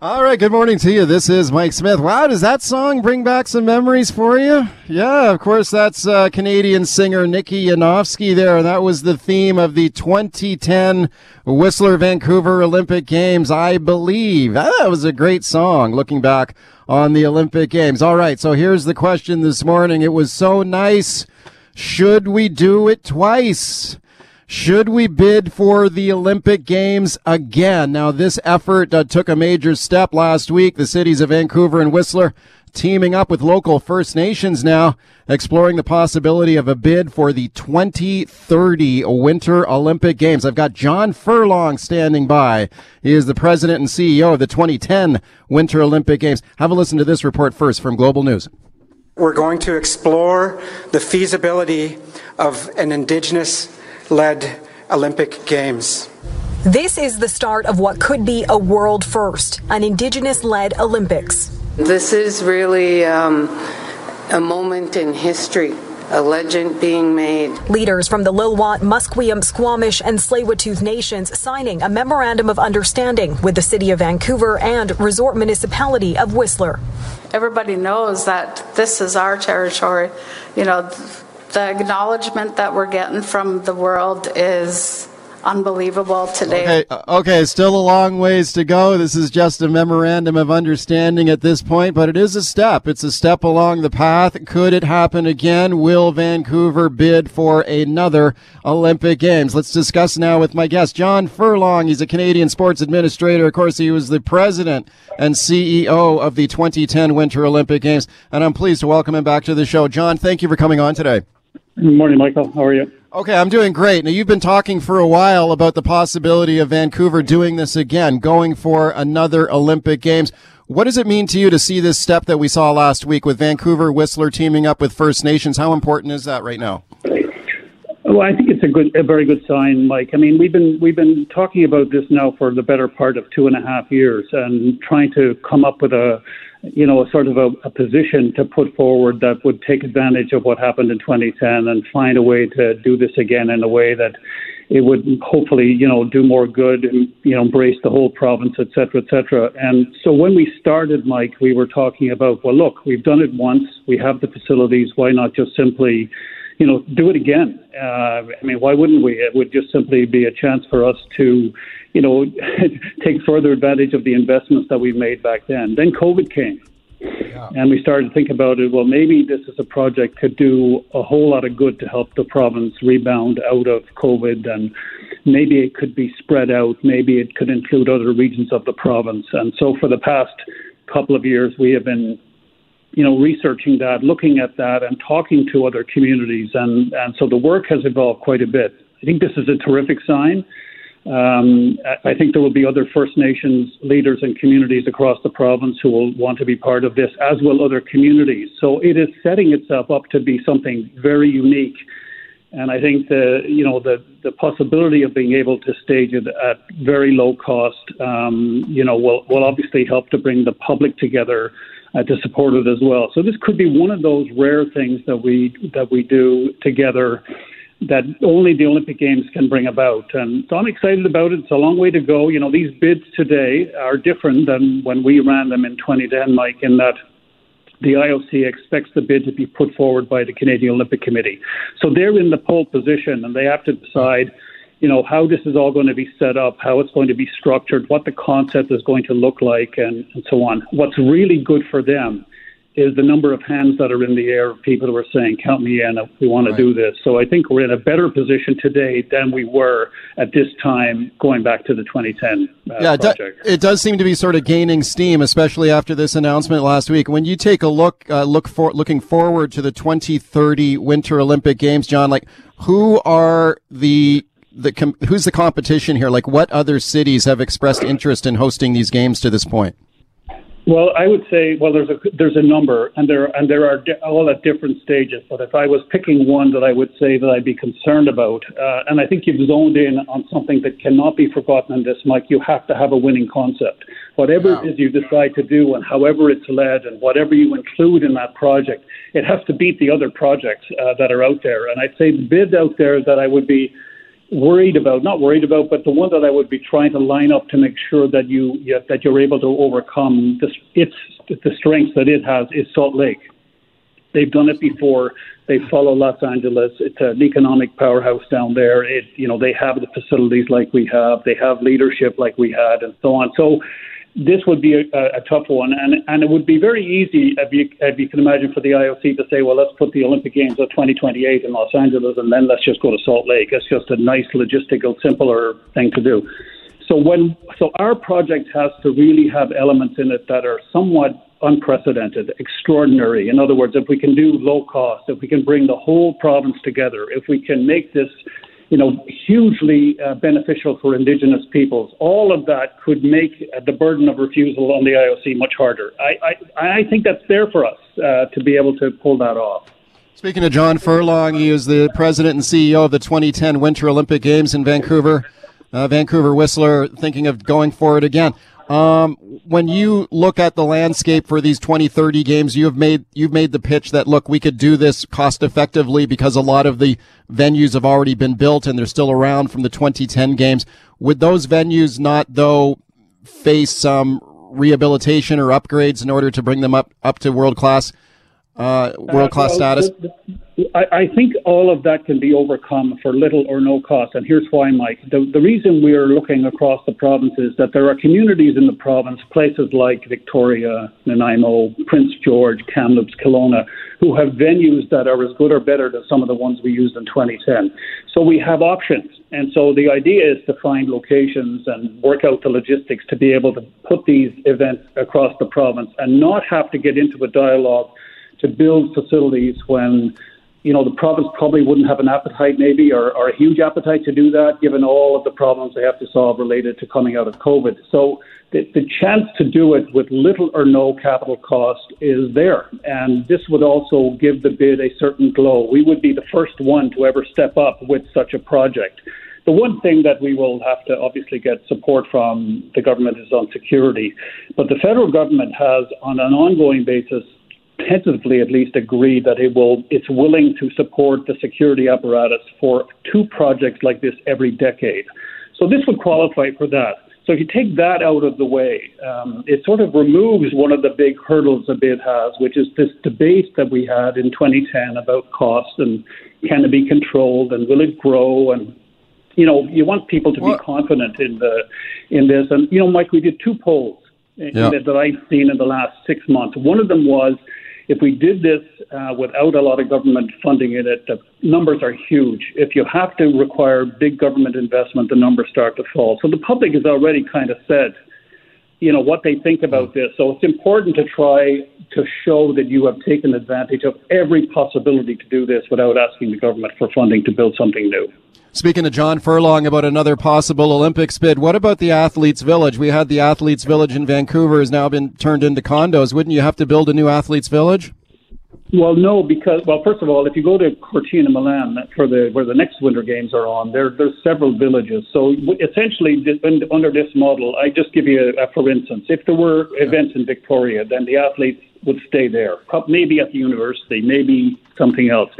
All right, good morning to you. This is Mike Smith. Wow, does that song bring back some memories for you? Yeah, of course, that's uh, Canadian singer Nikki Yanofsky there. And that was the theme of the 2010 Whistler Vancouver Olympic Games, I believe. That was a great song looking back on the Olympic Games. All right, so here's the question this morning. It was so nice. Should we do it twice? Should we bid for the Olympic Games again? Now, this effort uh, took a major step last week. The cities of Vancouver and Whistler teaming up with local First Nations now, exploring the possibility of a bid for the 2030 Winter Olympic Games. I've got John Furlong standing by. He is the president and CEO of the 2010 Winter Olympic Games. Have a listen to this report first from Global News. We're going to explore the feasibility of an Indigenous led Olympic Games. This is the start of what could be a world first, an Indigenous led Olympics. This is really um, a moment in history a legend being made. Leaders from the Lil'wat, Musqueam, Squamish, and Tsleil-Waututh nations signing a memorandum of understanding with the City of Vancouver and Resort Municipality of Whistler. Everybody knows that this is our territory. You know, the acknowledgement that we're getting from the world is unbelievable today. Okay, uh, okay, still a long ways to go. This is just a memorandum of understanding at this point, but it is a step. It's a step along the path. Could it happen again? Will Vancouver bid for another Olympic Games? Let's discuss now with my guest, John Furlong. He's a Canadian sports administrator. Of course, he was the president and CEO of the 2010 Winter Olympic Games, and I'm pleased to welcome him back to the show. John, thank you for coming on today. Good morning, Michael. How are you? Okay, I'm doing great. Now, you've been talking for a while about the possibility of Vancouver doing this again, going for another Olympic Games. What does it mean to you to see this step that we saw last week with Vancouver Whistler teaming up with First Nations? How important is that right now? Well, I think it's a good, a very good sign, Mike. I mean, we've been we've been talking about this now for the better part of two and a half years, and trying to come up with a you know, a sort of a, a, position to put forward that would take advantage of what happened in 2010 and find a way to do this again in a way that it would hopefully, you know, do more good and, you know, embrace the whole province, et cetera, et cetera. And so when we started, Mike, we were talking about, well, look, we've done it once, we have the facilities, why not just simply, you know, do it again? Uh, I mean, why wouldn't we? It would just simply be a chance for us to, you know, take further advantage of the investments that we made back then. Then COVID came. Yeah. And we started to think about it. Well, maybe this is a project could do a whole lot of good to help the province rebound out of COVID, and maybe it could be spread out. Maybe it could include other regions of the province. And so, for the past couple of years, we have been, you know, researching that, looking at that, and talking to other communities. And and so the work has evolved quite a bit. I think this is a terrific sign. Um, I think there will be other First Nations leaders and communities across the province who will want to be part of this, as will other communities. So it is setting itself up to be something very unique. And I think the you know the the possibility of being able to stage it at very low cost, um, you know, will will obviously help to bring the public together uh, to support it as well. So this could be one of those rare things that we that we do together that only the Olympic Games can bring about. And so I'm excited about it. It's a long way to go. You know, these bids today are different than when we ran them in 2010, Mike, in that the IOC expects the bid to be put forward by the Canadian Olympic Committee. So they're in the pole position and they have to decide, you know, how this is all going to be set up, how it's going to be structured, what the concept is going to look like, and, and so on. What's really good for them is the number of hands that are in the air of people who are saying, count me in, we want right. to do this. So I think we're in a better position today than we were at this time going back to the 2010 uh, yeah, project. It, does seem to be sort of gaining steam, especially after this announcement last week. When you take a look, uh, look for looking forward to the 2030 Winter Olympic Games, John, like who are the the com- who's the competition here? Like what other cities have expressed interest in hosting these games to this point? Well, I would say, well, there's a there's a number, and there and there are di- all at different stages. But if I was picking one that I would say that I'd be concerned about, uh, and I think you've zoned in on something that cannot be forgotten in this, Mike. You have to have a winning concept. Whatever wow. it is you decide to do, and however it's led, and whatever you include in that project, it has to beat the other projects uh, that are out there. And I'd say the bid out there that I would be worried about, not worried about, but the one that I would be trying to line up to make sure that you, you that you're able to overcome this, its the strengths that it has is Salt Lake. They've done it before. They follow Los Angeles. It's an economic powerhouse down there. It, you know, they have the facilities like we have. They have leadership like we had, and so on. So this would be a, a, tough one, and and it would be very easy, if you, if you can imagine, for the IOC to say, well, let's put the Olympic Games at 2028 in Los Angeles, and then let's just go to Salt Lake. It's just a nice, logistical, simpler thing to do. So when so our project has to really have elements in it that are somewhat unprecedented, extraordinary. In other words, if we can do low cost, if we can bring the whole province together, if we can make this you know, hugely uh, beneficial for Indigenous peoples. All of that could make uh, the burden of refusal on the IOC much harder. I, I, I think that's there for us uh, to be able to pull that off. Speaking of John Furlong, he is the president and CEO of the 2010 Winter Olympic Games in Vancouver. Uh, Vancouver Whistler thinking of going for it again. Um, when you look at the landscape for these 2030 games, you have made you've made the pitch that look, we could do this cost effectively because a lot of the venues have already been built and they're still around from the 2010 games. Would those venues not though face some rehabilitation or upgrades in order to bring them up up to world class uh, world class uh, status? I, I think all of that can be overcome for little or no cost. And here's why, Mike. The, the reason we are looking across the province is that there are communities in the province, places like Victoria, Nanaimo, Prince George, Kamloops, Kelowna, who have venues that are as good or better than some of the ones we used in 2010. So we have options. And so the idea is to find locations and work out the logistics to be able to put these events across the province and not have to get into a dialogue to build facilities when you know, the province probably wouldn't have an appetite, maybe, or, or, a huge appetite to do that, given all of the problems they have to solve related to coming out of COVID. So the, the chance to do it with little or no capital cost is there. And this would also give the bid a certain glow. We would be the first one to ever step up with such a project. The one thing that we will have to obviously get support from the government is on security. But the federal government has, on an ongoing basis, tentatively at least agreed that it will it's willing to support the security apparatus for two projects like this every decade. So this would qualify for that. So if you take that out of the way, um, it sort of removes one of the big hurdles a bid has, which is this debate that we had in 2010 about cost and can it be controlled and will it grow and you know you want people to be confident in the in this and you know Mike we did two polls yeah. that, that I've seen in the last six months. One of them was if we did this uh, without a lot of government funding in it, the numbers are huge. If you have to require big government investment, the numbers start to fall. So the public has already kind of said, you know, what they think about this. So it's important to try to show that you have taken advantage of every possibility to do this without asking the government for funding to build something new. Speaking to John Furlong about another possible Olympics bid, what about the Athletes Village? We had the Athletes Village in Vancouver has now been turned into condos. Wouldn't you have to build a new Athletes Village? Well, no, because well, first of all, if you go to Cortina Milan for the where the next Winter Games are on, there there's several villages. So essentially, under this model, I just give you a, a for instance, if there were events in Victoria, then the athletes would stay there, maybe at the university, maybe something else.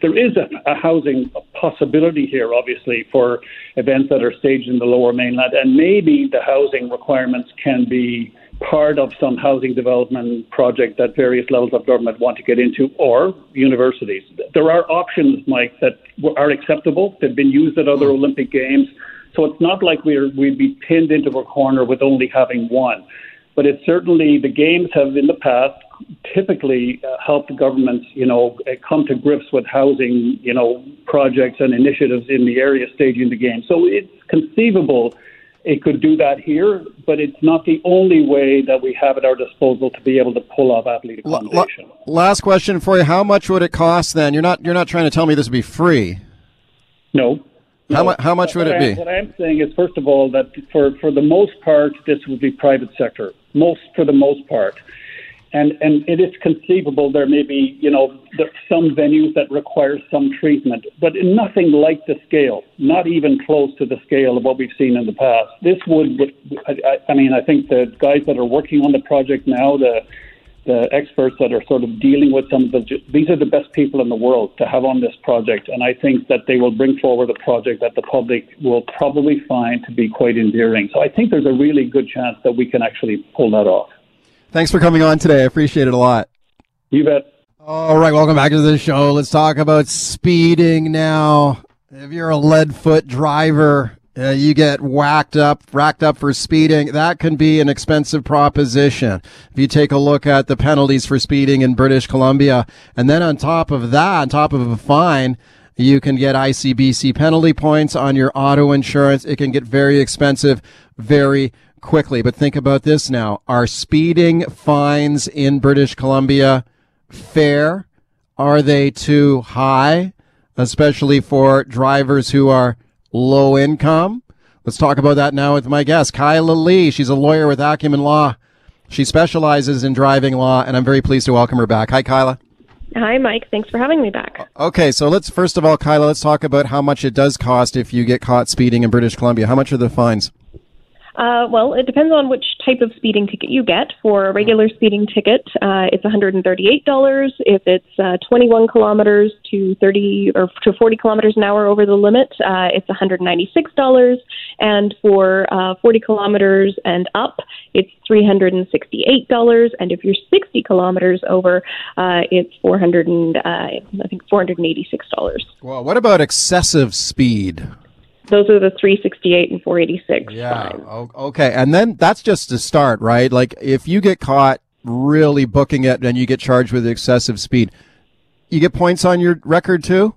There is a, a housing possibility here, obviously, for events that are staged in the lower mainland, and maybe the housing requirements can be part of some housing development project that various levels of government want to get into, or universities. There are options, Mike, that are acceptable. They've been used at other Olympic Games. So it's not like we're, we'd be pinned into a corner with only having one. But it's certainly, the Games have in the past typically uh, helped governments, you know, uh, come to grips with housing, you know, projects and initiatives in the area staging the game. So it's conceivable it could do that here, but it's not the only way that we have at our disposal to be able to pull off athlete accommodation. last question for you: How much would it cost? Then you're not you're not trying to tell me this would be free. No. How, mu- how much would it be? What I'm saying is, first of all, that for, for the most part, this would be private sector. Most for the most part, and and it is conceivable there may be you know some venues that require some treatment, but nothing like the scale, not even close to the scale of what we've seen in the past. This would, I, I, I mean, I think the guys that are working on the project now, the the experts that are sort of dealing with some of the these are the best people in the world to have on this project and I think that they will bring forward a project that the public will probably find to be quite endearing. So I think there's a really good chance that we can actually pull that off. Thanks for coming on today. I appreciate it a lot. You bet. All right, welcome back to the show. Let's talk about speeding now. If you're a lead foot driver, uh, you get whacked up, racked up for speeding. That can be an expensive proposition. If you take a look at the penalties for speeding in British Columbia, and then on top of that, on top of a fine, you can get ICBC penalty points on your auto insurance. It can get very expensive very quickly. But think about this now. Are speeding fines in British Columbia fair? Are they too high, especially for drivers who are low income? Let's talk about that now with my guest, Kyla Lee. She's a lawyer with Acumen Law. She specializes in driving law, and I'm very pleased to welcome her back. Hi, Kyla. Hi, Mike. Thanks for having me back. Okay, so let's first of all, Kyla, let's talk about how much it does cost if you get caught speeding in British Columbia. How much are the fines? Uh, well, it depends on which type of speeding ticket you get. For a regular speeding ticket, uh, it's $138. If it's uh, 21 kilometers to 30 or to 40 kilometers an hour over the limit, uh, it's $196. And for uh, 40 kilometers and up, it's $368. And if you're 60 kilometers over, uh, it's 400 and, uh, I think $486. Well, what about excessive speed? Those are the 368 and 486. Yeah. fines. Okay. And then that's just to start, right? Like if you get caught really booking it and you get charged with excessive speed, you get points on your record too?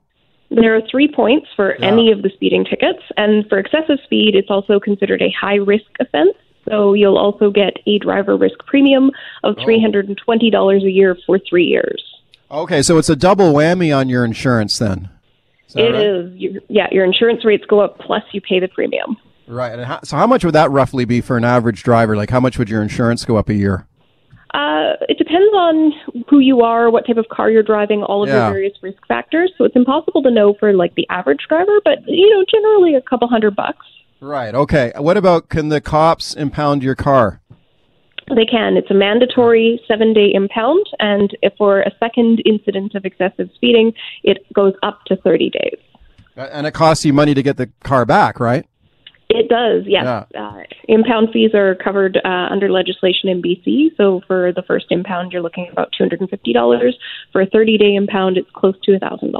There are three points for Yeah. any of the speeding tickets, and for excessive speed, it's also considered a high risk offense. So you'll also get a driver risk premium of Oh. $320 a year for three years. Okay. So it's a double whammy on your insurance then. Is It right? is, your, yeah, your insurance rates go up, plus you pay the premium. Right. And how, so how much would that roughly be for an average driver? Like how much would your insurance go up a year? Uh, it depends on who you are, what type of car you're driving, all of Yeah. your various risk factors. So it's impossible to know for like the average driver, but you know, generally a couple hundred bucks. Right. Okay. What about can the cops impound your car? They can. It's a mandatory seven day impound, and if for a second incident of excessive speeding, it goes up to 30 days. And it costs you money to get the car back, right? It does, yes. Yeah. Uh, impound fees are covered uh, under legislation in BC. So for the first impound, you're looking at about $250. For a 30 day impound, it's close to $1,000.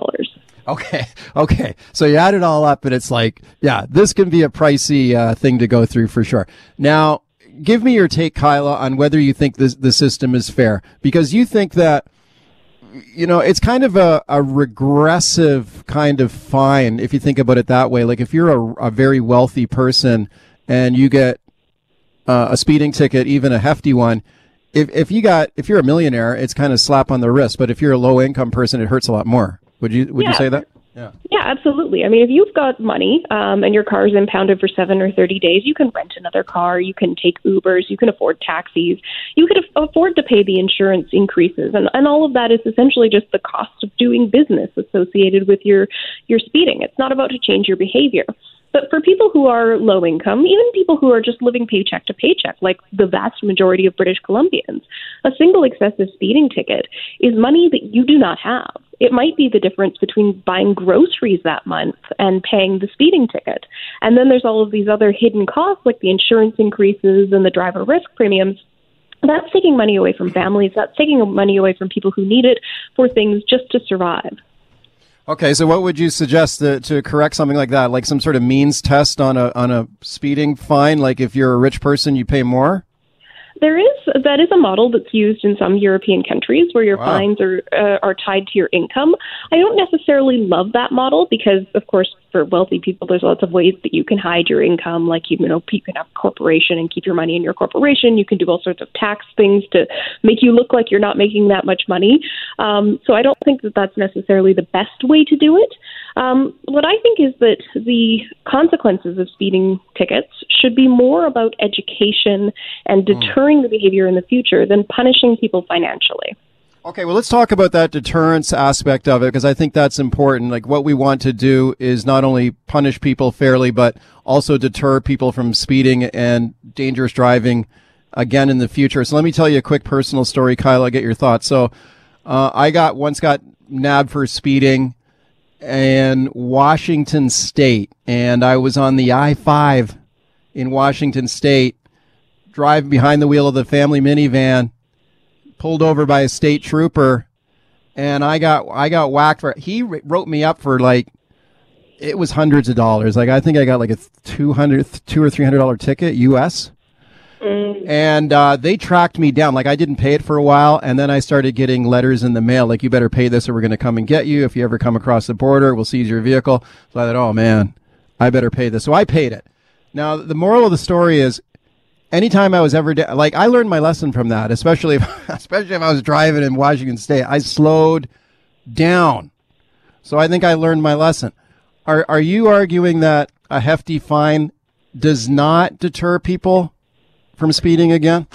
Okay. Okay. So you add it all up and it's like, yeah, this can be a pricey uh, thing to go through for sure. Now, give me your take, Kyla, on whether you think this, the system is fair because you think that, you know, it's kind of a, a regressive kind of fine if you think about it that way. Like if you're a, a very wealthy person and you get uh, a speeding ticket, even a hefty one, if, if you got, if you're a millionaire, it's kind of slap on the wrist. But if you're a low income person, it hurts a lot more. Would you, would you say that? Yeah. Yeah, absolutely. I mean, if you've got money um, and your car is impounded for seven or 30 days, you can rent another car, you can take Ubers, you can afford taxis, you could af- afford to pay the insurance increases. And, and all of that is essentially just the cost of doing business associated with your, your speeding. It's not about to change your behavior. But for people who are low income, even people who are just living paycheck to paycheck, like the vast majority of British Columbians, a single excessive speeding ticket is money that you do not have. It might be the difference between buying groceries that month and paying the speeding ticket. And then there's all of these other hidden costs, like the insurance increases and the driver risk premiums. That's taking money away from families. That's taking money away from people who need it for things just to survive. Okay, so what would you suggest to, to correct something like that? Like some sort of means test on a on a speeding fine? Like if you're a rich person, you pay more? There is that is a model that's used in some European countries where your Wow. fines are uh, are tied to your income. I don't necessarily love that model because, of course, for wealthy people, there's lots of ways that you can hide your income. Like you know, you can have a corporation and keep your money in your corporation. You can do all sorts of tax things to make you look like you're not making that much money. Um, so I don't think that that's necessarily the best way to do it. Um, what I think is that the consequences of speeding tickets should be more about education and hmm. deterring the behavior in the future than punishing people financially. Okay, well, let's talk about that deterrence aspect of it because I think that's important. Like, what we want to do is not only punish people fairly, but also deter people from speeding and dangerous driving again in the future. So, let me tell you a quick personal story, Kyla. I'll get your thoughts. So, uh, I got once got nabbed for speeding in Washington State, and I was on the I 5 in Washington State, driving behind the wheel of the family minivan pulled over by a state trooper, and I got I got whacked for. He wrote me up for like it was hundreds of dollars. Like I think I got like a two hundred, two or three hundred dollar ticket U.S. Mm. And uh, they tracked me down. Like I didn't pay it for a while, and then I started getting letters in the mail, like you better pay this, or we're going to come and get you. If you ever come across the border, we'll seize your vehicle. So I thought, oh man, I better pay this. So I paid it. Now the moral of the story is, anytime I was ever da- like I learned my lesson from that, especially if, especially if I was driving in Washington State. I slowed down, so I think I learned my lesson. Are are you arguing that a hefty fine does not deter people from speeding again?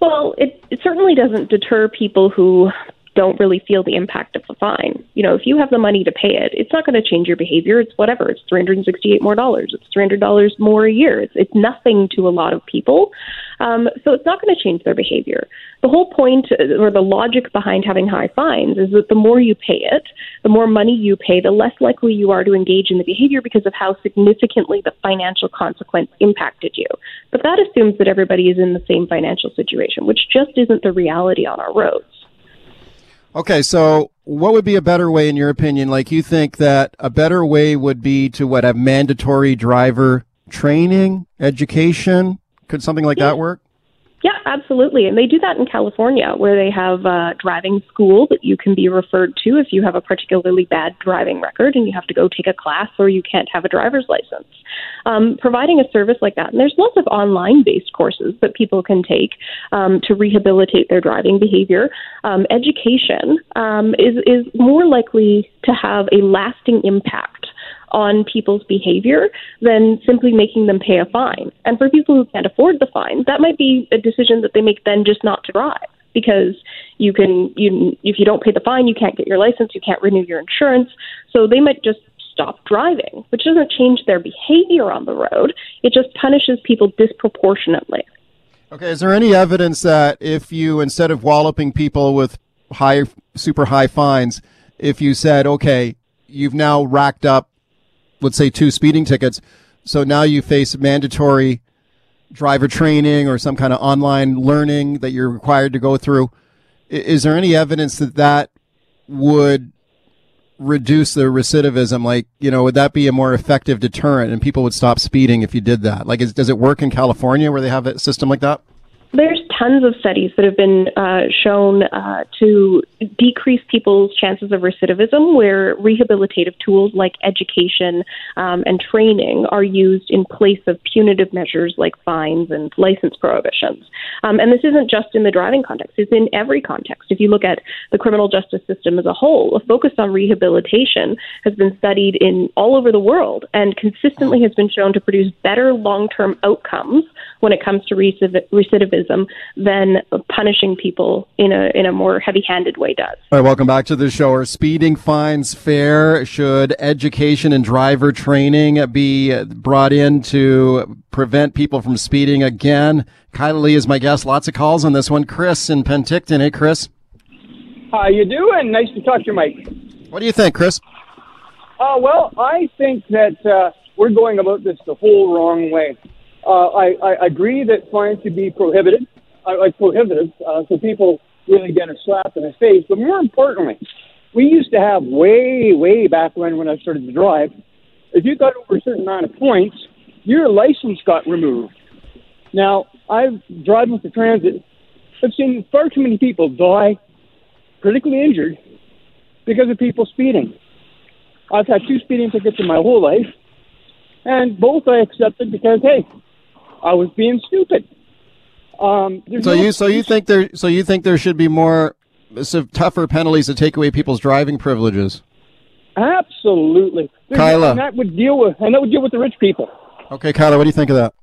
Well, it, it certainly doesn't deter people who don't really feel the impact of the fine. You know, if you have the money to pay it, it's not going to change your behavior. It's whatever. It's 368 more dollars. It's $300 more a year. It's, it's nothing to a lot of people. Um, so it's not going to change their behavior. The whole point uh, or the logic behind having high fines is that the more you pay it, the more money you pay, the less likely you are to engage in the behavior because of how significantly the financial consequence impacted you. But that assumes that everybody is in the same financial situation, which just isn't the reality on our roads. Okay, so what would be a better way, in your opinion? Like, you think that a better way would be to what have mandatory driver training, education? Could something like yeah. that work? Yeah, absolutely. And they do that in California, where they have a driving school that you can be referred to if you have a particularly bad driving record and you have to go take a class or you can't have a driver's license. Um, providing a service like that, and there's lots of online based courses that people can take um, to rehabilitate their driving behavior. Um, education um, is, is more likely to have a lasting impact on people's behavior than simply making them pay a fine. And for people who can't afford the fine, that might be a decision that they make then just not to drive because you can you if you don't pay the fine, you can't get your license, you can't renew your insurance. So they might just stop driving, which doesn't change their behavior on the road. It just punishes people disproportionately. Okay, is there any evidence that if you instead of walloping people with high super high fines, if you said, okay, you've now racked up let's say two speeding tickets. So now you face mandatory driver training or some kind of online learning that you're required to go through. Is there any evidence that that would reduce the recidivism? Like, you know, would that be a more effective deterrent and people would stop speeding if you did that? Like, is, does it work in California where they have a system like that? There's tons of studies that have been uh, shown uh, to decrease people's chances of recidivism, where rehabilitative tools like education um, and training are used in place of punitive measures like fines and license prohibitions. Um, and this isn't just in the driving context; it's in every context. If you look at the criminal justice system as a whole, a focus on rehabilitation has been studied in all over the world and consistently has been shown to produce better long-term outcomes when it comes to recidivism than punishing people in a in a more heavy-handed way does. All right, welcome back to the show. Are speeding fines fair? Should education and driver training be brought in to prevent people from speeding again? Kyla Lee is my guest. Lots of calls on this one. Chris in Penticton. Hey, Chris. How you doing? Nice to talk to you, Mike. What do you think, Chris? Uh, well, I think that uh, we're going about this the whole wrong way. Uh, I, I agree that fines should be prohibited like prohibitive, uh, so people really get a slap in the face. But more importantly, we used to have way, way back when when I started to drive, if you got over a certain amount of points, your license got removed. Now I've driven with the transit. I've seen far too many people die, critically injured, because of people speeding. I've had two speeding tickets in my whole life, and both I accepted because hey, I was being stupid. Um, So no you so you think there so you think there should be more so tougher penalties to take away people's driving privileges? absolutely, There's Kyla. and that would deal with and that would deal with the rich people. Okay, Kyla, what do you think of that?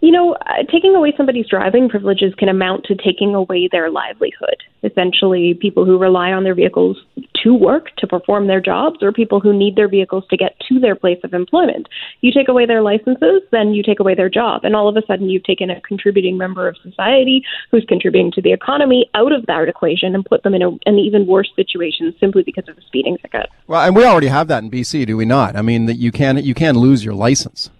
You know, uh, taking away somebody's driving privileges can amount to taking away their livelihood. Essentially, people who rely on their vehicles to work, to perform their jobs, or people who need their vehicles to get to their place of employment. You take away their licenses, then you take away their job. And all of a sudden, you've taken a contributing member of society who's contributing to the economy out of that equation and put them in a, an even worse situation simply because of a speeding ticket. Well, and we already have that in BC, do we not? I mean, that you can you can lose your license.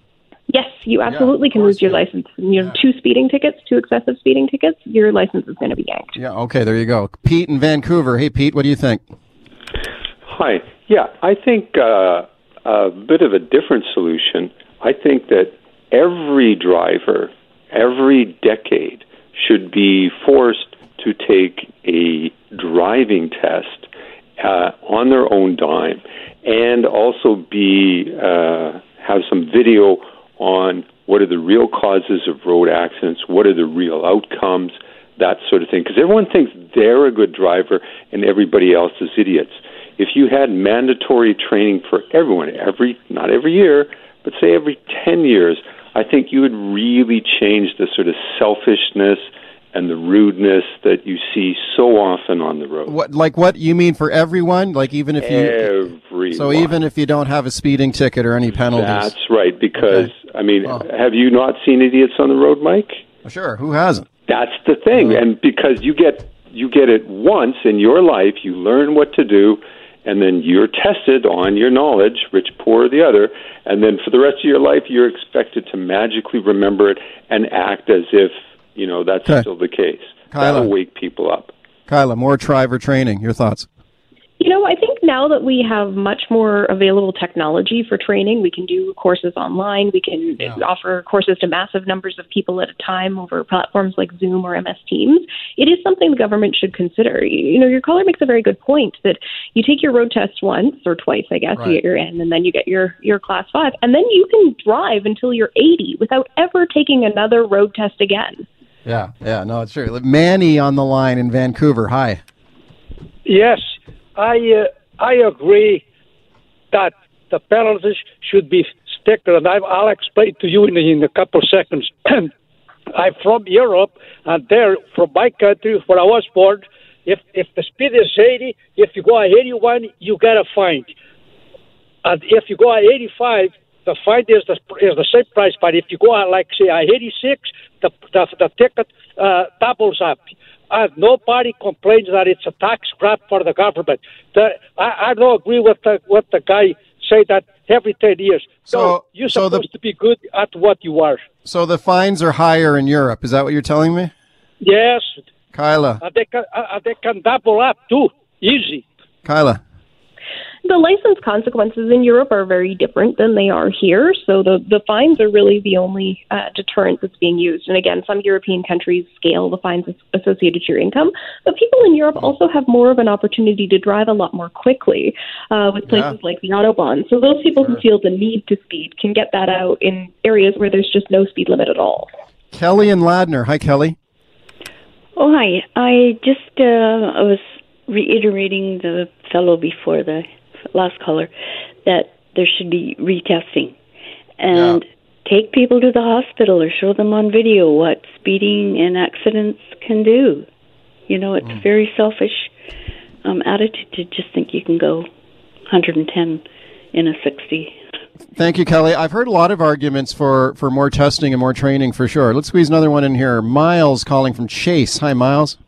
Yes, you absolutely can lose your license. You know, two speeding tickets, two excessive speeding tickets, your license is going to be yanked. Yeah. Okay, there you go. Pete in Vancouver. Hey, Pete, what do you think? Hi. Yeah, I think uh, a bit of a different solution. I think that every driver, every decade, should be forced to take a driving test uh, on their own dime, and also be uh, have some video on what are the real causes of road accidents, what are the real outcomes, that sort of thing. Because everyone thinks they're a good driver and everybody else is idiots. If you had mandatory training for everyone, every not every year, but say every ten years, I think you would really change the sort of selfishness and the rudeness that you see so often on the road. What like what you mean for everyone? Like even if you Everyone. so even if you don't have a speeding ticket or any penalties. That's right. Because I mean, have you not seen idiots on the road, Mike? Sure. Who hasn't? That's the thing, uh-huh. and because you get you get it once in your life, you learn what to do, and then you're tested on your knowledge, rich, poor, or the other, and then for the rest of your life, you're expected to magically remember it and act as if you know that's Okay. still the case. Kyla. That'll wake people up. Kyla, more driver training. Your thoughts? You know, I think now that we have much more available technology for training, we can do courses online. We can offer courses to massive numbers of people at a time over platforms like Zoom or MS Teams. It is something the government should consider. You you know, your caller makes a very good point that you take your road test once or twice, I guess, you Right. get your N, and then you get your your class five, and then you can drive until you're 80 without ever taking another road test again. Yeah. Yeah. No, it's true. Manny on the line in Vancouver. Hi. Yes, I uh, I agree that the penalties should be stricter, and I, I'll explain to you in, in a couple of seconds. I'm from Europe, and there, from my country, where I was born, if if the speed is 80, if you go at 81, you get a fine, and if you go at 85, the fine is the is the same price. But if you go at like say at 86, the the, the ticket uh, doubles up. And nobody complains that it's a tax grab for the government. The, I, I don't agree with the, what the guy say that every 10 years. So- no, you're so the- supposed to be good at what you are. So the fines are higher in Europe. Is that what you're telling me? Yes, Kyla. and they can, uh, they can double up too, easy. Kyla. The license consequences in Europe are very different than they are here, so the, the fines are really the only uh, deterrent that's being used. And again, some European countries scale the fines associated to your income, but people in Europe also have more of an opportunity to drive a lot more quickly uh, with places like the Autobahn. So those people who feel the need to speed can get that out in areas where there's just no speed limit at all. Kelly and Ladner. Hi, Kelly. Oh, hi. I just uh, I was reiterating the fellow before the last caller that there should be retesting and take people to the hospital or show them on video what speeding and accidents can do. You know, it's a very selfish um, attitude to just think you can go 110 in a 60. Thank you, Kelly. I've heard a lot of arguments for, for more testing and more training for sure. Let's squeeze another one in here. Miles calling from Chase. Hi, Miles.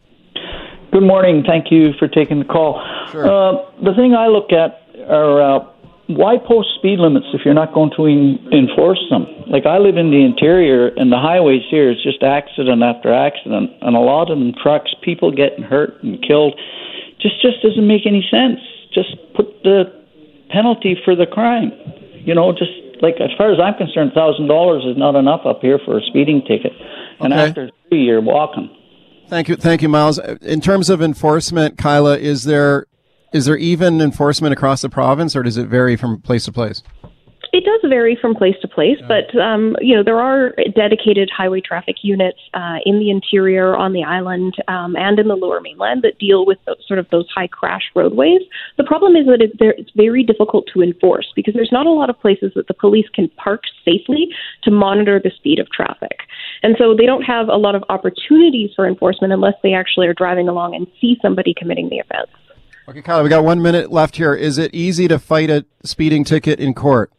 Good morning. Thank you for taking the call. Uh, the thing I look at are uh, why post speed limits if you're not going to en- enforce them? Like I live in the interior, and the highways here is just accident after accident, and a lot of them trucks, people getting hurt and killed. Just just doesn't make any sense. Just put the penalty for the crime. You know, just like as far as I'm concerned, thousand dollars is not enough up here for a speeding ticket, and Okay. after three, you're walking. Thank you, thank you, Miles. In terms of enforcement, Kyla, is there is there even enforcement across the province, or does it vary from place to place? It does vary from place to place, but um, you know there are dedicated highway traffic units uh, in the interior, on the island, um, and in the Lower Mainland that deal with those, sort of those high crash roadways. The problem is that it, it's very difficult to enforce because there's not a lot of places that the police can park safely to monitor the speed of traffic, and so they don't have a lot of opportunities for enforcement unless they actually are driving along and see somebody committing the offense. Okay, Kyla, we got one minute left here. Is it easy to fight a speeding ticket in court?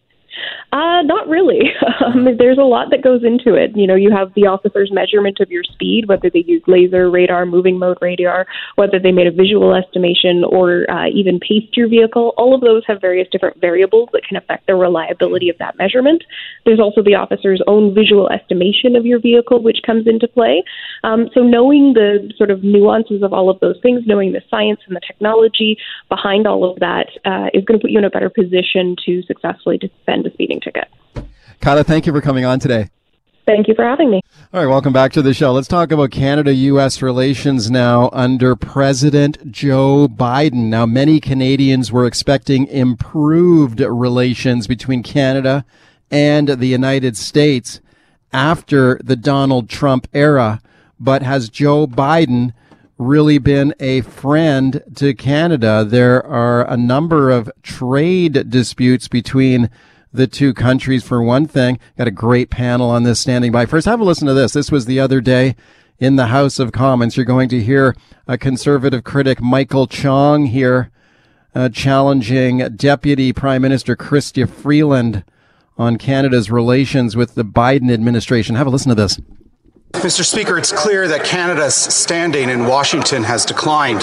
Uh, not really. Um, there's a lot that goes into it. You know, you have the officer's measurement of your speed, whether they use laser, radar, moving mode radar, whether they made a visual estimation or uh, even paced your vehicle. All of those have various different variables that can affect the reliability of that measurement. There's also the officer's own visual estimation of your vehicle, which comes into play. Um, so knowing the sort of nuances of all of those things, knowing the science and the technology behind all of that, uh, is going to put you in a better position to successfully defend a speeding ticket. Kyla, thank you for coming on today. Thank you for having me. All right, welcome back to the show. Let's talk about Canada US relations now under President Joe Biden. Now, many Canadians were expecting improved relations between Canada and the United States after the Donald Trump era. But has Joe Biden really been a friend to Canada? There are a number of trade disputes between the two countries for one thing. Got a great panel on this standing by. First, have a listen to this. This was the other day in the House of Commons. You're going to hear a conservative critic, Michael Chong, here uh, challenging Deputy Prime Minister Chrystia Freeland on Canada's relations with the Biden administration. Have a listen to this. Mr. Speaker, it's clear that Canada's standing in Washington has declined.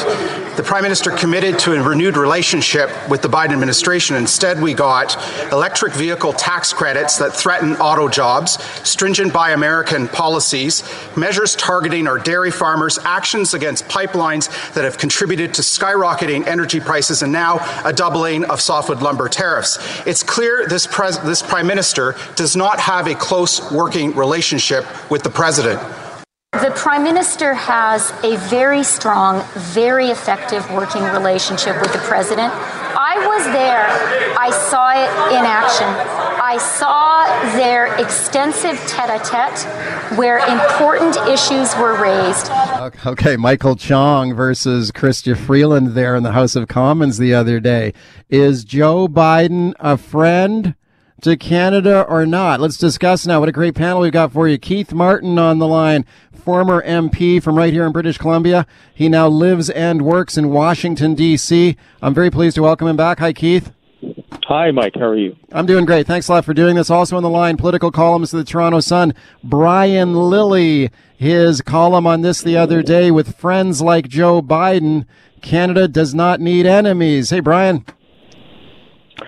The Prime Minister committed to a renewed relationship with the Biden administration. Instead, we got electric vehicle tax credits that threaten auto jobs, stringent Buy American policies, measures targeting our dairy farmers, actions against pipelines that have contributed to skyrocketing energy prices, and now a doubling of softwood lumber tariffs. It's clear this, pres- this Prime Minister does not have a close working relationship with the President. The Prime Minister has a very strong, very effective working relationship with the President. I was there. I saw it in action. I saw their extensive tete a tete where important issues were raised. Okay, Michael Chong versus Chrystia Freeland there in the House of Commons the other day. Is Joe Biden a friend? to Canada or not? Let's discuss now. What a great panel we've got for you. Keith Martin on the line, former MP from right here in British Columbia. He now lives and works in Washington, D.C. I'm very pleased to welcome him back. Hi, Keith. Hi, Mike. How are you? I'm doing great. Thanks a lot for doing this. Also on the line, political columnist of the Toronto Sun, Brian Lilley. His column on this the other day with friends like Joe Biden. Canada does not need enemies. Hey, Brian.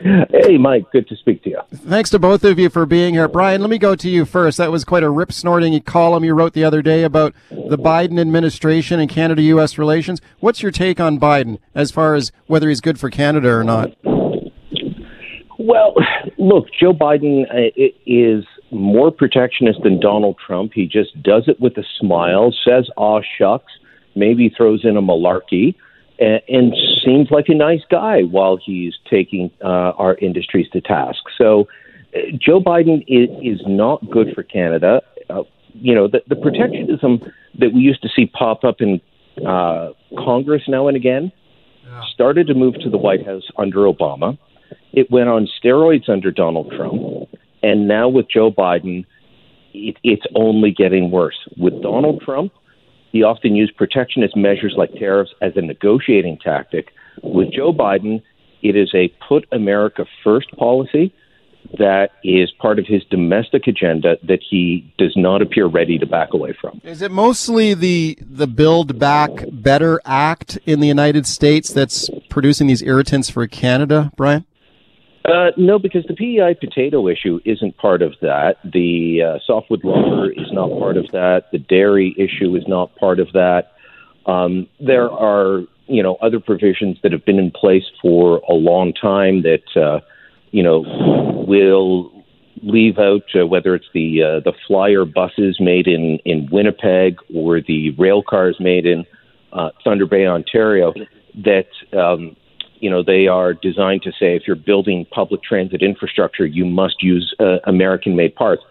Hey, Mike. Good to speak to you. Thanks to both of you for being here. Brian, let me go to you first. That was quite a rip snorting column you wrote the other day about the Biden administration and Canada U.S. relations. What's your take on Biden as far as whether he's good for Canada or not? Well, look, Joe Biden uh, is more protectionist than Donald Trump. He just does it with a smile, says, aw shucks, maybe throws in a malarkey and, and seems like a nice guy while he's taking uh, our industries to task. So uh, Joe Biden is, is not good for Canada. Uh, you know, the, the protectionism that we used to see pop up in uh, Congress now and again started to move to the White House under Obama. It went on steroids under Donald Trump. And now with Joe Biden, it, it's only getting worse. With Donald Trump, he often used protectionist measures like tariffs as a negotiating tactic. With Joe Biden, it is a put America first policy that is part of his domestic agenda that he does not appear ready to back away from. Is it mostly the the Build Back Better Act in the United States that's producing these irritants for Canada, Brian? Uh, no, because the PEI potato issue isn't part of that. The uh, softwood lumber is not part of that. The dairy issue is not part of that. Um, there are, you know, other provisions that have been in place for a long time that, uh, you know, will leave out uh, whether it's the uh, the flyer buses made in in Winnipeg or the rail cars made in uh, Thunder Bay, Ontario, that um, you know, they are designed to say if you're building public transit infrastructure, you must use uh, American made parts.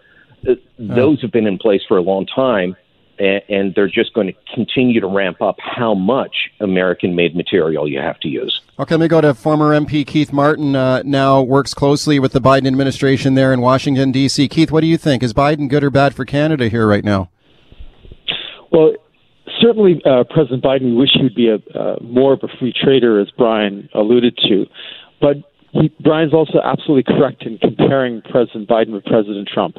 Uh, those have been in place for a long time, and, and they're just going to continue to ramp up how much American made material you have to use. Okay, let me go to former MP Keith Martin. Uh, now works closely with the Biden administration there in Washington D.C. Keith, what do you think? Is Biden good or bad for Canada here right now? Well, certainly, uh, President Biden, we wish he would be a uh, more of a free trader, as Brian alluded to. But he, Brian's also absolutely correct in comparing President Biden with President Trump.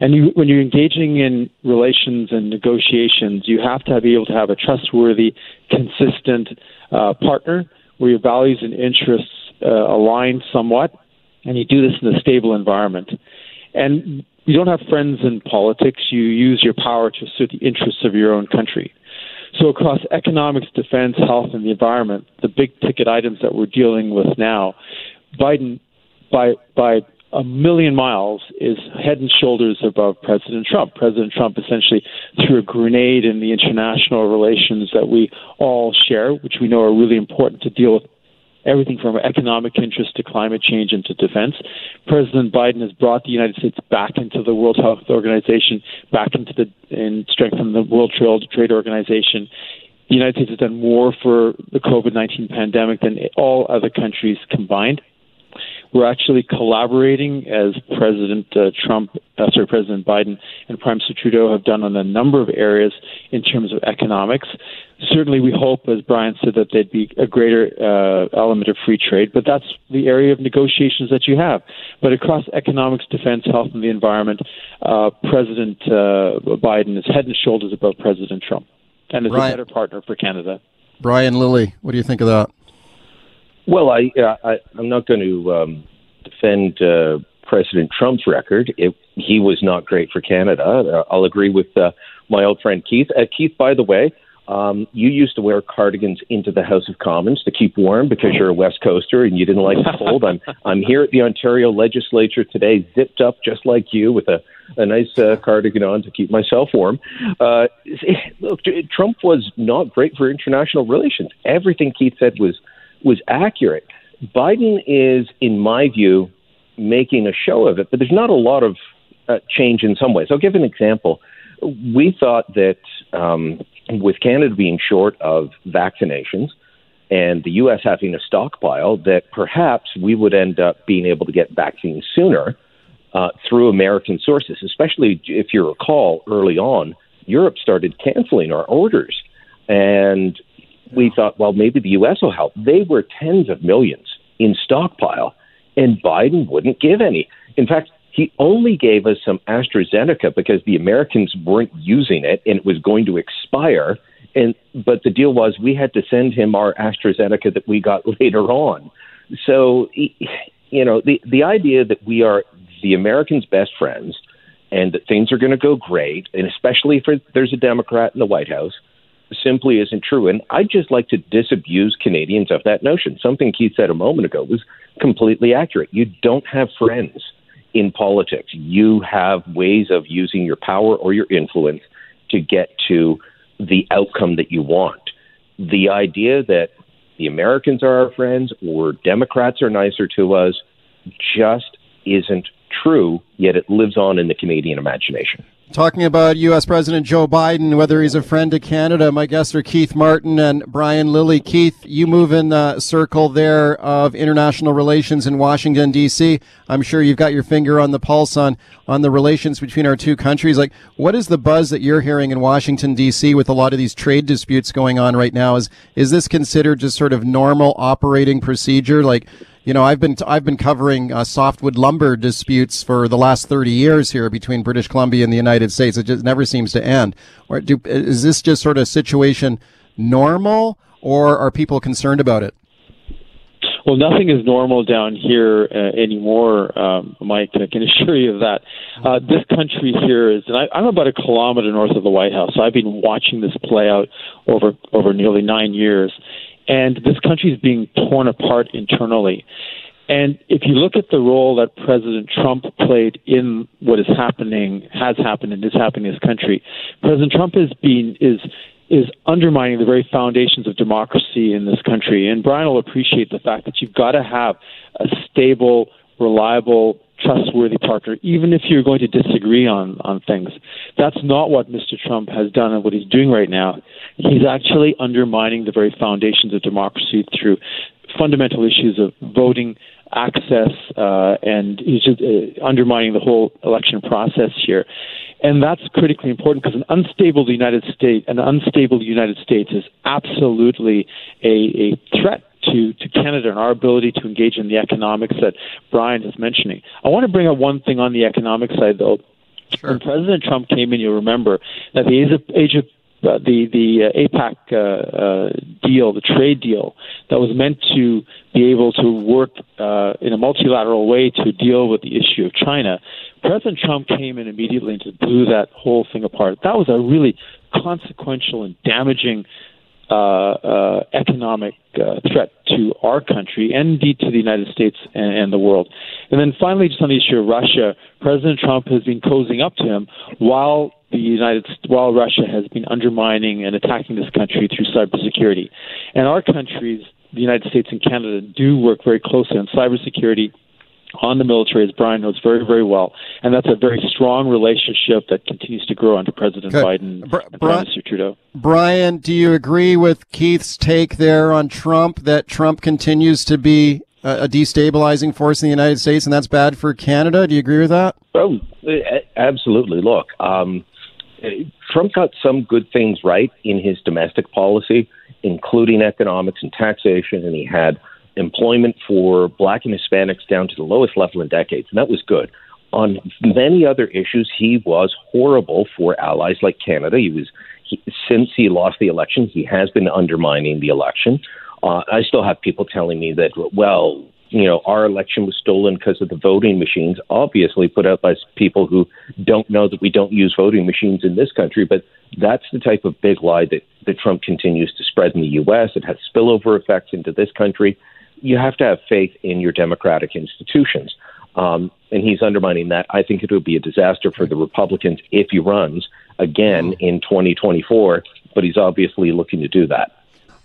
And you, when you're engaging in relations and negotiations, you have to be able to have a trustworthy, consistent uh, partner where your values and interests uh, align somewhat, and you do this in a stable environment. And you don't have friends in politics. You use your power to suit the interests of your own country. So, across economics, defense, health, and the environment, the big ticket items that we're dealing with now, Biden, by by a million miles, is head and shoulders above President Trump. President Trump essentially threw a grenade in the international relations that we all share, which we know are really important to deal with everything from economic interest to climate change and to defense. President Biden has brought the United States back into the World Health Organization, back into the and strengthened the World Trade Organization. The United States has done more for the COVID 19 pandemic than all other countries combined. We're actually collaborating as President uh, Trump, uh, sorry, President Biden and Prime Minister Trudeau have done on a number of areas in terms of economics. Certainly, we hope, as Brian said, that there'd be a greater uh, element of free trade, but that's the area of negotiations that you have. But across economics, defense, health, and the environment, uh, President uh, Biden is head and shoulders above President Trump and is Brian, a better partner for Canada. Brian Lilley, what do you think of that? Well, I, I I'm not going to um, defend uh, President Trump's record. It, he was not great for Canada. Uh, I'll agree with uh, my old friend Keith. Uh, Keith, by the way, um, you used to wear cardigans into the House of Commons to keep warm because you're a West Coaster and you didn't like the cold. I'm I'm here at the Ontario Legislature today, zipped up just like you, with a a nice uh, cardigan on to keep myself warm. Uh, look, Trump was not great for international relations. Everything Keith said was was accurate. Biden is, in my view, making a show of it, but there's not a lot of uh, change in some ways. I'll give an example. We thought that um, with Canada being short of vaccinations and the U.S. having a stockpile, that perhaps we would end up being able to get vaccines sooner uh, through American sources, especially if you recall early on, Europe started canceling our orders. And we thought, well, maybe the U.S. will help. They were tens of millions in stockpile, and Biden wouldn't give any. In fact, he only gave us some AstraZeneca because the Americans weren't using it and it was going to expire. And but the deal was we had to send him our AstraZeneca that we got later on. So you know the the idea that we are the Americans' best friends and that things are going to go great, and especially if there's a Democrat in the White House simply isn't true. And I'd just like to disabuse Canadians of that notion. Something Keith said a moment ago was completely accurate. You don't have friends in politics, you have ways of using your power or your influence to get to the outcome that you want. The idea that the Americans are our friends or Democrats are nicer to us just isn't true, yet it lives on in the Canadian imagination. Talking about U.S. President Joe Biden, whether he's a friend to Canada, my guests are Keith Martin and Brian Lilley. Keith, you move in the circle there of international relations in Washington, D.C. I'm sure you've got your finger on the pulse on, on the relations between our two countries. Like, what is the buzz that you're hearing in Washington, D.C. with a lot of these trade disputes going on right now? Is, is this considered just sort of normal operating procedure? Like, you know, I've been I've been covering uh, softwood lumber disputes for the last thirty years here between British Columbia and the United States. It just never seems to end. Or do, is this just sort of situation normal, or are people concerned about it? Well, nothing is normal down here uh, anymore, um, Mike. I can assure you of that. Uh, this country here is, and I, I'm about a kilometer north of the White House. So I've been watching this play out over over nearly nine years, and this country is being torn apart internally. And if you look at the role that President Trump played in what is happening, has happened, and is happening in this country, President Trump is being is is undermining the very foundations of democracy in this country. And Brian will appreciate the fact that you've got to have a stable, reliable, trustworthy partner, even if you're going to disagree on, on things. That's not what Mr. Trump has done and what he's doing right now. He's actually undermining the very foundations of democracy through fundamental issues of voting access, uh, and he's just uh, undermining the whole election process here. And that's critically important because an unstable United States, an unstable United States, is absolutely a, a threat to, to Canada and our ability to engage in the economics that Brian is mentioning. I want to bring up one thing on the economic side, though. Sure. When President Trump came in, you'll remember that the age of, age of uh, the the uh, APEC uh, uh, deal, the trade deal, that was meant to be able to work uh, in a multilateral way to deal with the issue of China. President Trump came in immediately and just blew that whole thing apart. That was a really consequential and damaging economic uh, threat to our country and indeed to the United States and, and, the world. And then finally, just on the issue of Russia, President Trump has been cozying up to him while the United while Russia has been undermining and attacking this country through cybersecurity. And our countries, the United States and Canada, do work very closely on cybersecurity on the military, as Brian knows very, very well. And that's a very strong relationship that continues to grow under President okay. Biden Br- and Prime Minister Trudeau. Brian, do you agree with Keith's take there on Trump that Trump continues to be a destabilizing force in the United States and that's bad for Canada? Do you agree with that? Oh, absolutely. Look, um, Trump got some good things right in his domestic policy, including economics and taxation, and he had employment for black and Hispanics down to the lowest level in decades, and that was good. On many other issues, he was horrible for allies like Canada. He was he, since he lost the election, he has been undermining the election. Uh, I still have people telling me that, well, you know, our election was stolen because of the voting machines, obviously put out by people who don't know that we don't use voting machines in this country. But that's the type of big lie that, that Trump continues to spread in the U.S. It has spillover effects into this country. You have to have faith in your democratic institutions. Um, and he's undermining that. I think it would be a disaster for the Republicans if he runs again in 2024, but he's obviously looking to do that.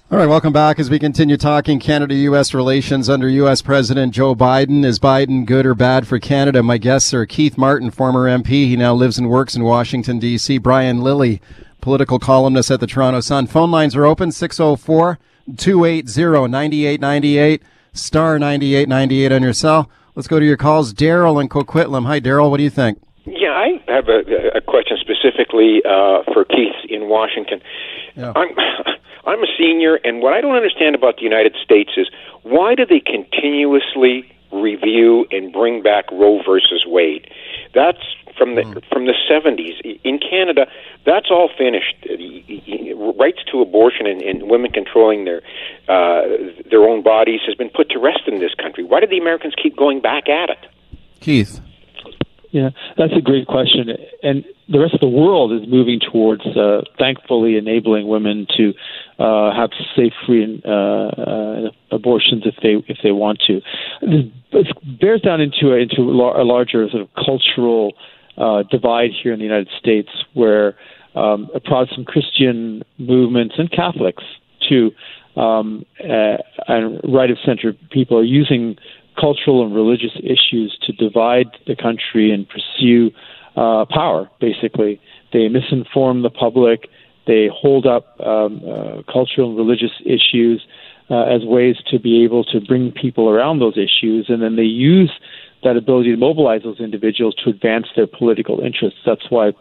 All right, welcome back as we continue talking Canada U.S. relations under U.S. President Joe Biden. Is Biden good or bad for Canada? My guests are Keith Martin, former MP. He now lives and works in Washington, D.C. Brian Lilley, political columnist at the Toronto Sun. Phone lines are open 604 280 9898, star 9898 on your cell. Let's go to your calls. Daryl in Coquitlam. Hi, Daryl. What do you think? Yeah, I have a, a question specifically uh, for Keith in Washington. Yeah. I'm, I'm a senior, and what I don't understand about the United States is why do they continuously review and bring back Roe versus Wade? That's from the mm. from the 70s. In Canada, that's all finished. Rights to abortion and, and women controlling their uh, their own bodies has been put to rest in this country. Why do the Americans keep going back at it? Keith. Yeah, that's a great question. And the rest of the world is moving towards, uh, thankfully, enabling women to uh, have safe, free uh, uh, abortions if they if they want to. This bears down into a, into a larger sort of cultural uh, divide here in the United States, where um, Protestant Christian movements and Catholics too, um, uh, and right of center people are using cultural and religious issues to divide the country and pursue uh, power, basically. They misinform the public. They hold up um, uh, cultural and religious issues uh, as ways to be able to bring people around those issues, and then they use that ability to mobilize those individuals to advance their political interests. That's why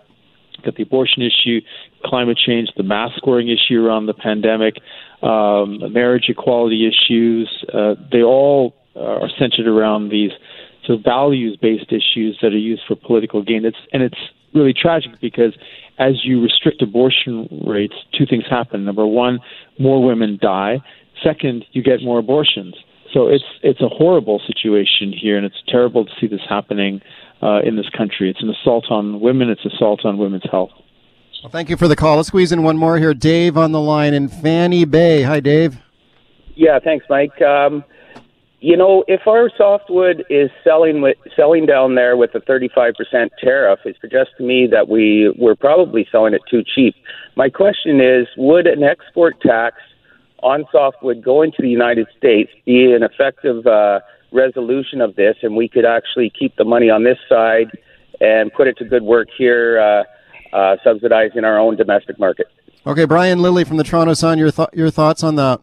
got the abortion issue, climate change, the mask wearing issue around the pandemic, um, marriage equality issues. Uh, they all are centered around these sort of values-based issues that are used for political gain. It's and it's really tragic because as you restrict abortion rates, two things happen. Number one, more women die. Second, you get more abortions. So it's it's a horrible situation here, and it's terrible to see this happening uh, in this country. It's an assault on women. It's assault on women's health. Well, thank you for the call. Let's squeeze in one more here. Dave on the line in Fanny Bay. Hi, Dave. Yeah, thanks, Mike. Um, you know, if our softwood is selling with, selling down there with a 35% tariff, it suggests to me that we we're probably selling it too cheap. My question is, would an export tax on softwood going to the United States be an effective uh, resolution of this, and we could actually keep the money on this side and put it to good work here, uh, uh, subsidizing our own domestic market? Okay, Brian Lilley from the Toronto Sun, your th- your thoughts on that?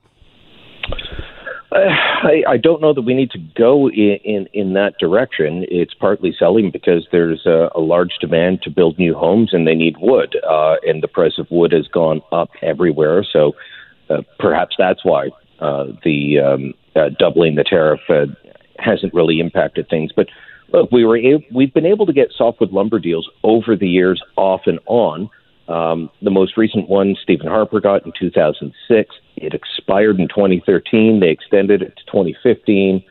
I, I don't know that we need to go in, in, in that direction. It's partly selling because there's a, a large demand to build new homes and they need wood, uh, and the price of wood has gone up everywhere. So uh, perhaps that's why uh, the um, uh, doubling the tariff uh, hasn't really impacted things. But look, we were a- we've been able to get softwood lumber deals over the years, off and on. Um, the most recent one, Stephen Harper got in 2006. It expired in 2013. They extended it to 2015,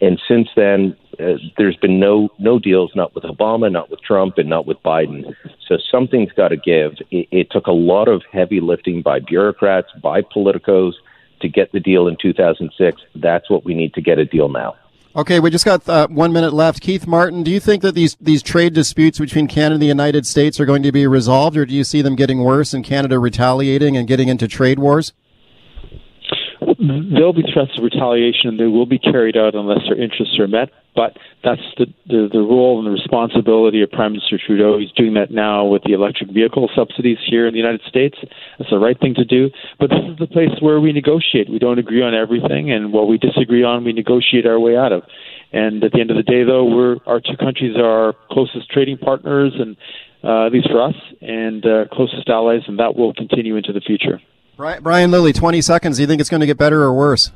and since then, uh, there's been no no deals, not with Obama, not with Trump, and not with Biden. So something's got to give. It, it took a lot of heavy lifting by bureaucrats, by politicos, to get the deal in 2006. That's what we need to get a deal now. Okay, we just got uh, one minute left. Keith Martin, do you think that these these trade disputes between Canada and the United States are going to be resolved, or do you see them getting worse and Canada retaliating and getting into trade wars? There'll be threats of retaliation, and they will be carried out unless their interests are met. But that's the, the, the role and the responsibility of Prime Minister Trudeau. He's doing that now with the electric vehicle subsidies here in the United States. That's the right thing to do. But this is the place where we negotiate. We don't agree on everything, and what we disagree on, we negotiate our way out of. And at the end of the day, though, we're our two countries are our closest trading partners, and uh, at least for us, and uh, closest allies, and that will continue into the future. Brian Lilley, 20 seconds. Do you think it's going to get better or worse?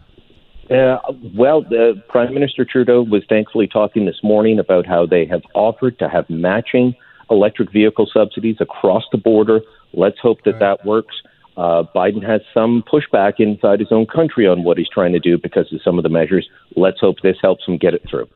Uh, well, the Prime Minister Trudeau was thankfully talking this morning about how they have offered to have matching electric vehicle subsidies across the border. Let's hope that that works. Uh, Biden has some pushback inside his own country on what he's trying to do because of some of the measures. Let's hope this helps him get it through.